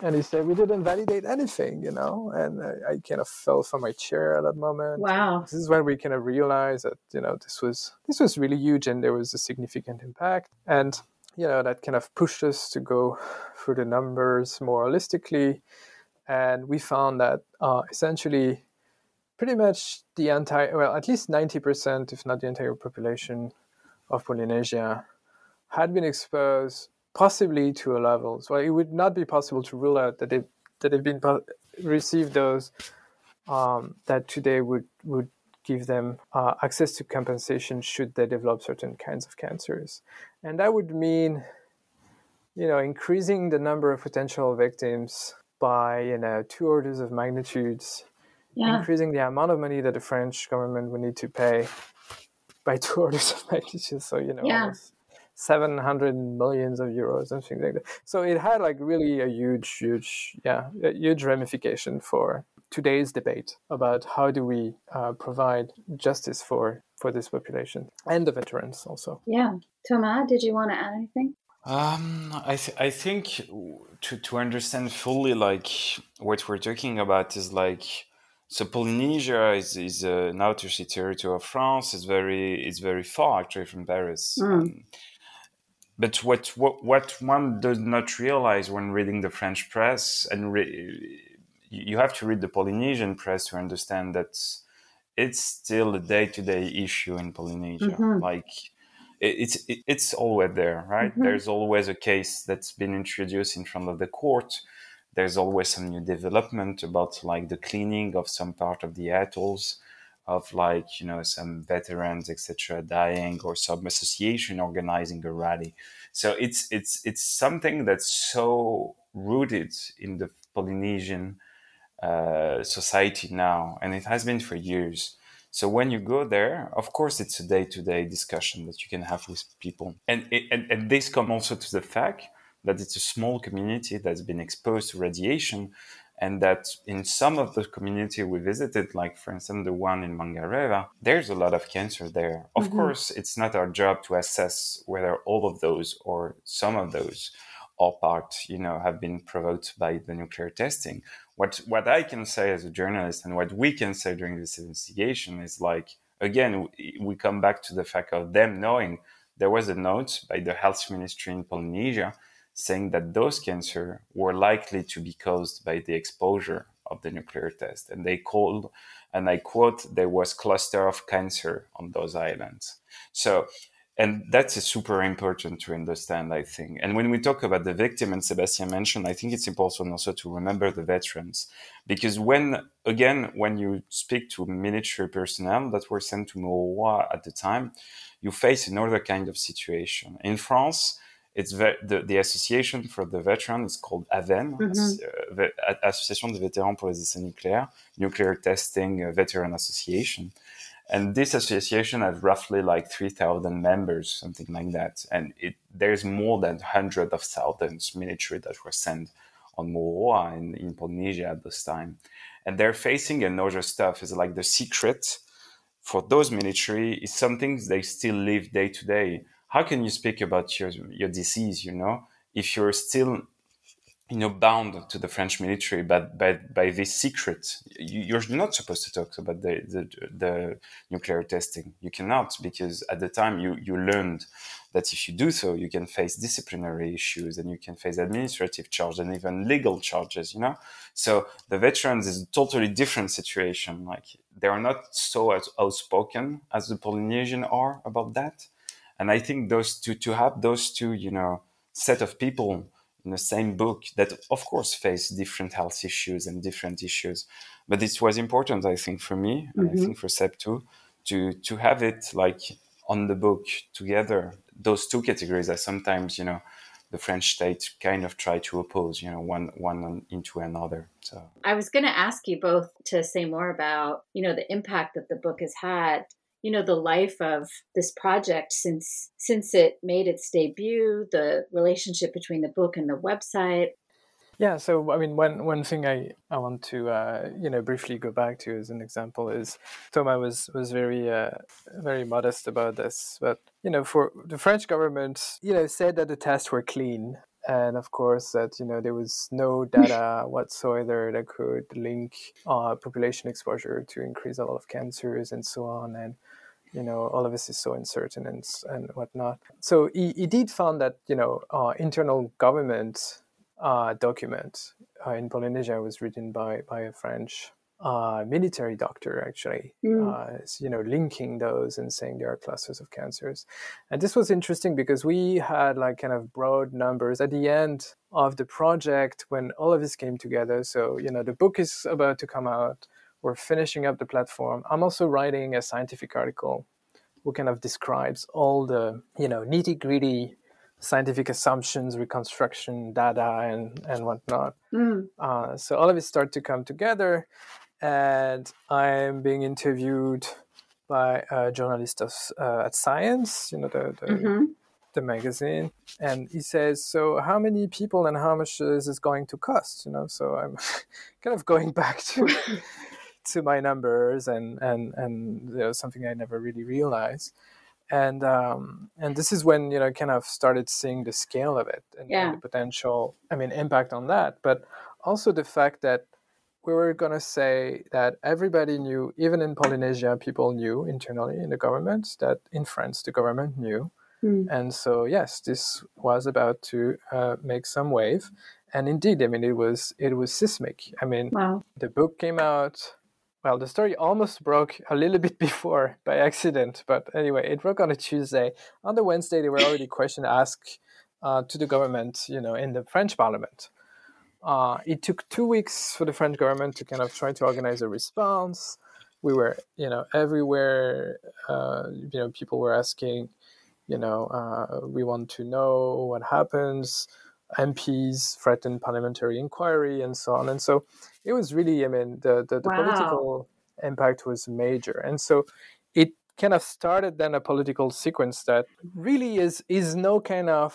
and he said we didn't validate anything you know and I, I, kind of fell from my chair at that moment. Wow. This is when we kind of realized that you know this was this was really huge and there was a significant impact. And you know that kind of pushed us to go through the numbers more holistically. And we found that uh, essentially pretty much the entire well at least 90% if not the entire population of polynesia had been exposed possibly to a level. So it would not be possible to rule out that they that they've been received those um, that today would would give them uh, access to compensation should they develop certain kinds of cancers, and that would mean, you know, increasing the number of potential victims by you know two orders of magnitudes, yeah. increasing the amount of money that the French government would need to pay by two orders of magnitude. So you know, yeah. almost 700 millions of euros and things like that. So it had like really a huge, huge, yeah, a huge ramification for today's debate about how do we uh, provide justice for for this population and the veterans also. Yeah, Thomas, did you want to add anything? Um, I th- I think to to understand fully like what we're talking about is like so Polynesia is, is an outer sea territory of France. It's very it's very far actually from Paris. Mm. Um, but what, what what one does not realize when reading the French press, and re- you have to read the Polynesian press to understand that it's still a day-to-day issue in Polynesia. Mm-hmm. Like it's it's always there, right? Mm-hmm. There's always a case that's been introduced in front of the court. There's always some new development about like the cleaning of some part of the atolls of like you know some veterans etc dying or some association organizing a rally. So it's it's it's something that's so rooted in the polynesian uh, society now and it has been for years. So when you go there of course it's a day-to-day discussion that you can have with people. And, and, and this comes also to the fact that it's a small community that's been exposed to radiation and that in some of the community we visited like for instance the one in mangareva there's a lot of cancer there. Of mm-hmm. course it's not our job to assess whether all of those or some of those or part you know have been provoked by the nuclear testing. What what i can say as a journalist and what we can say during this investigation is like again we come back to the fact of them knowing. There was a note by the health ministry in polynesia saying that those cancer were likely to be caused by the exposure of the nuclear test. And they called, and I quote, there was cluster of cancer on those islands. So, and that's super important to understand, I think. And when we talk about the victim, and Sebastian mentioned, I think it's important also to remember the veterans, because when again, when you speak to military personnel that were sent to Moruroa at the time, you face another kind of situation. In France, it's ve- the, the association for the veteran is called AVEN, mm-hmm. uh, Association des vétérans pour les essais nucléaires, Nuclear Testing uh, Veteran Association. And this association has roughly like 3,000 members, something like that. And it, there's more than hundreds of thousands military that were sent on Moruroa in, in Polynesia at this time. And they're facing another stuff is like the secret for those military is something they still live day to day how can you speak about your your disease you know? If you're still you know bound to the french military but by, by this secret you, are not supposed to talk about the, the, the nuclear testing. You cannot because at the time you you learned that if you do so you can face disciplinary issues and you can face administrative charges and even legal charges you know? So the veterans is a totally different situation. Like they are not so outspoken as the polynesian are about that and i think those two to have those two you know set of people in the same book that of course face different health issues and different issues. But it was important i think for me mm-hmm. and i think for seb too to to have it like on the book together. Those two categories are sometimes you know the french state kind of try to oppose you know one one into another so. I was going to ask you both to say more about you know the impact that the book has had you know the life of this project since since it made its debut the relationship between the book and the website. Yeah so i mean one one thing i i want to uh, you know briefly go back to as an example is thomas was was very uh, very modest about this but you know for the french government you know said that the tests were clean and of course that you know there was no data whatsoever that could link uh, population exposure to increase a lot of cancers and so on. And you know all of this is so uncertain and and whatnot so he, he did found that you know uh, internal government uh, document uh, in polynesia was written by by a french uh, military doctor actually, mm. uh, you know, linking those and saying there are clusters of cancers. And this was interesting because we had like kind of broad numbers at the end of the project when all of this came together. So, you know, the book is about to come out. We're finishing up the platform. I'm also writing a scientific article who kind of describes all the, you know, nitty gritty scientific assumptions, reconstruction, data, and and whatnot. Mm. Uh, so all of it start to come together, and I'm being interviewed by a journalist of, uh, at Science, you know, the, the, mm-hmm. the, magazine. And he says, So, how many people and how much is this going to cost? You know, so I'm kind of going back to. to my numbers and and and you know, something I never really realized, and um, and this is when you know kind of started seeing the scale of it and, yeah. and the potential I mean impact on that, but also the fact that we were going to say that everybody knew, even in Polynesia, people knew internally in the government that in France, the government knew. Mm. And so, yes, this was about to uh, make some wave. And indeed, I mean, it was it was seismic. I mean, wow. the book came out. Well, the story almost broke a little bit before by accident, but anyway, it broke on a Tuesday. On the Wednesday, there were already questions asked uh, to the government, you know, in the French Parliament. Uh, it took two weeks for the French government to kind of try to organize a response. We were, you know, everywhere. Uh, you know, people were asking, you know, uh, we want to know what happens. MPs threatened parliamentary inquiry and so on. And so it was really, I mean, the the, the wow. political impact was major. And so it kind of started then a political sequence that really is is no kind of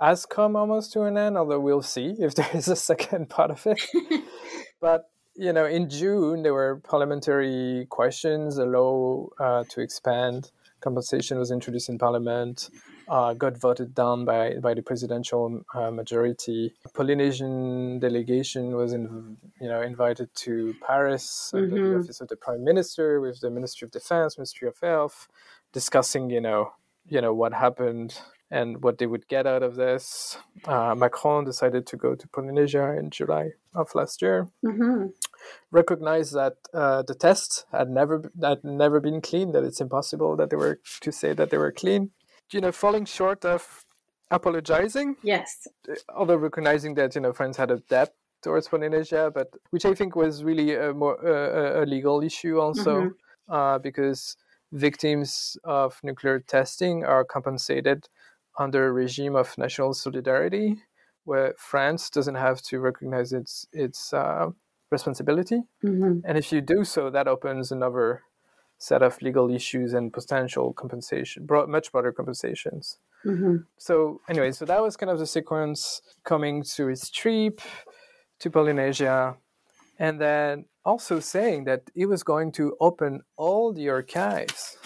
has come almost to an end, although we'll see if there is a second part of it. but you know, in June there were parliamentary questions. A law uh, to expand compensation was introduced in Parliament. Uh, got voted down by by the presidential uh, majority. Polynesian delegation was in, you know invited to Paris mm-hmm. under the office of the Prime Minister with the Ministry of Defense, Ministry of Health, discussing you know you know what happened and what they would get out of this. Uh, Macron decided to go to Polynesia in July of last year. Mm-hmm. Recognized that uh, the tests had never had never been clean, that it's impossible that they were to say that they were clean. You know, falling short of apologizing. Yes. Although recognizing that you know France had a debt towards Polynesia, but which I think was really a more uh, a legal issue also, mm-hmm. uh, because victims of nuclear testing are compensated under a regime of national solidarity, where France doesn't have to recognize its its uh, responsibility, mm-hmm. and if you do so, that opens another set of legal issues and potential compensation, broad, much broader compensations. Mm-hmm. So anyway, so that was kind of the sequence coming to his trip to Polynesia, and then also saying that he was going to open all the archives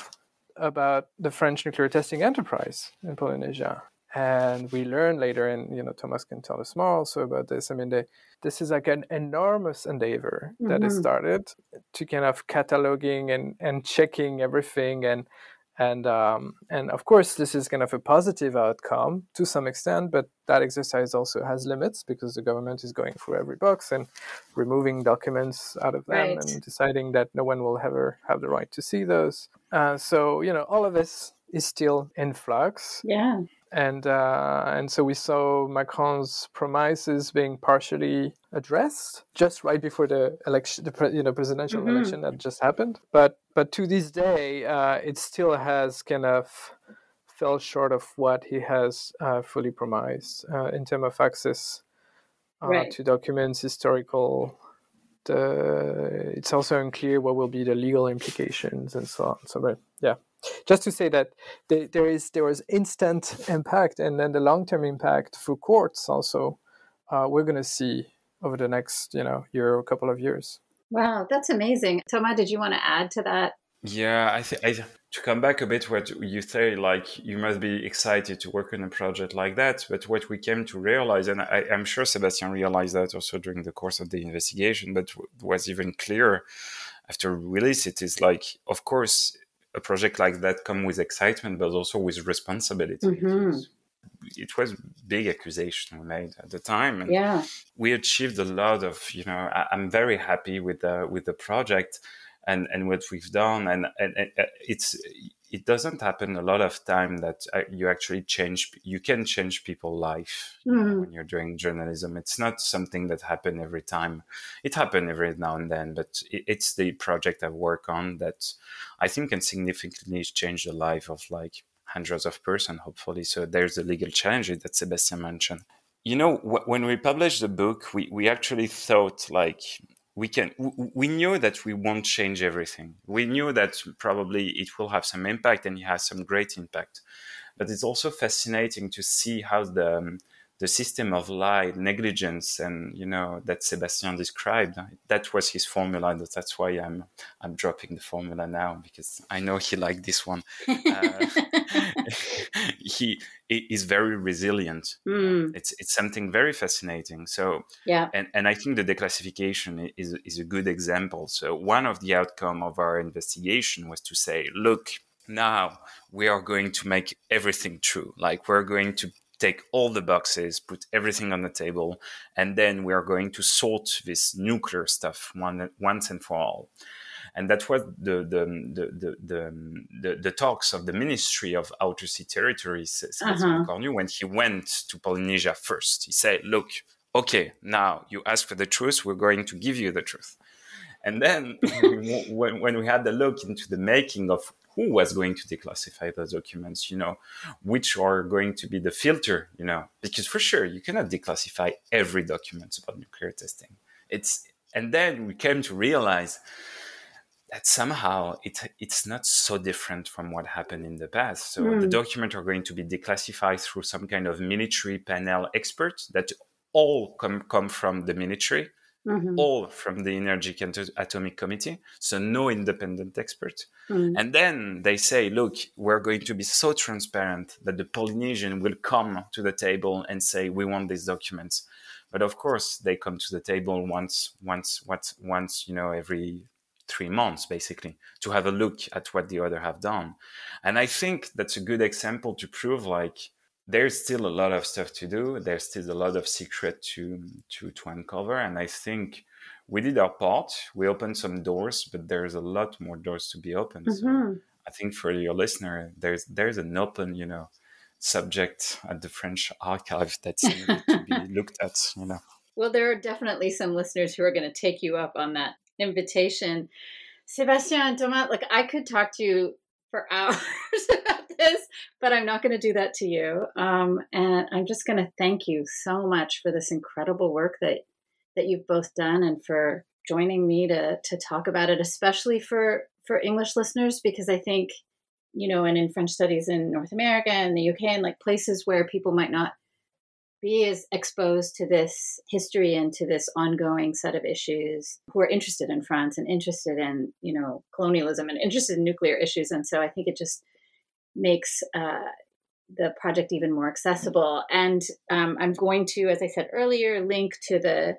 about the French nuclear testing enterprise in Polynesia. And we learn later, and you know, Thomas can tell us more also about this. I mean, they, this is like an enormous endeavor that mm-hmm. is started to kind of cataloging and, and checking everything and and um, and of course this is kind of a positive outcome to some extent but that exercise also has limits because the government is going through every box and removing documents out of them right. and deciding that no one will ever have the right to see those uh, so you know all of this is still in flux yeah and uh, and so we saw Macron's promises being partially addressed just right before the election, the pre- you know presidential mm-hmm. election that just happened. But but to this day, uh, it still has kind of fell short of what he has uh, fully promised uh, in terms of access uh, right. to documents, historical. The, it's also unclear what will be the legal implications and so on. So, but yeah, just to say that there is there was instant impact and then the long term impact through courts also uh, we're going to see over the next you know year or couple of years. Wow, that's amazing. Thomas, did you want to add to that? Yeah, I think to come back a bit what you say, like you must be excited to work on a project like that. But what we came to realize, and I, am sure Sebastian realized that also during the course of the investigation, but was even clearer after release it is like, of course, a project like that come with excitement, but also with responsibility. Mm-hmm. It was big accusation we made at the time, and yeah. we achieved a lot of. You know, I, am very happy with the with the project and and what we've done, and, and, and it's it doesn't happen a lot of time that uh, you actually change you can change people's life mm-hmm. when you're doing journalism. It's not something that happen every time. It happen every now and then but it's the project i work on that i think can significantly change the life of like hundreds of person hopefully. So there's the legal challenge that sebastian mentioned. You know when we published the book we, we actually thought like we can we knew that we won't change everything. We knew that probably it will have some impact and it has some great impact. But it's also fascinating to see how the um, the system of lie negligence and you know that sebastian described that was his formula that's why i'm i'm dropping the formula now because i know he liked this one uh, he is very resilient. Mm. It's it's something very fascinating. So yeah, and, and I think the declassification is is a good example. So one of the outcome of our investigation was to say, look, now we are going to make everything true. Like we're going to take all the boxes, put everything on the table, and then we are going to sort this nuclear stuff one, once and for all and that was the the the the, the, the talks of the Ministry of Outer Sea Territories, uh-huh. Cornu, when he went to Polynesia first. He said, "Look, okay, now you ask for the truth. We're going to give you the truth." And then when, when we had the look into the making of who was going to declassify those documents, you know, which are going to be the filter, you know, because for sure you cannot declassify every document about nuclear testing. It's and then we came to realize that somehow it, it's not so different from what happened in the past. So mm. the hmm. documents are going to be declassified through some kind of military panel experts that all come, come from the military, mm-hmm. all from the Energy Atomic Committee. So no independent expert. Mm. And then they say, look, we're going to be so transparent that the Polynesian will come to the table and say, we want these documents. But of course, they come to the table once, once, once, once, you know, every three months basically to have a look at what the other have done and i think that's a good example to prove like there's still a lot of stuff to do. There's still a lot of secret to to to uncover, and I think we did our part. We opened some doors, but there's a lot more doors to be opened. Mm-hmm. So I think for your listener, there's there's an open, you know, subject at the French archive that's to be looked at. You know. Well, there are definitely some listeners who are going to take you up on that invitation. Sebastian and Thomas, like I could talk to you for hours about this, but I'm not going to do that to you. Um, and I'm just going to thank you so much for this incredible work that that you've both done and for joining me to to talk about it, especially for for English listeners, because I think you know, and in French studies in North America and the UK and like places where people might not be as exposed to this history and to this ongoing set of issues who are interested in France and interested in, you know, colonialism and interested in nuclear issues. And so I think it just makes uh, the project even more accessible. And um, I'm going to, as I said earlier, link to the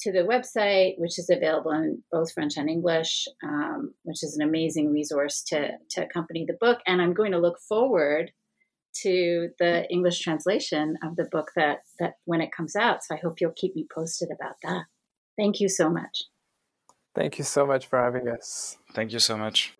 to the website, which is available in both French and English, um, which is an amazing resource to to accompany the book. And I'm going to look forward to the English translation of the book that that when it comes out. So I hope you'll keep me posted about that. Thank you so much. Thank you so much for having us. Thank you so much.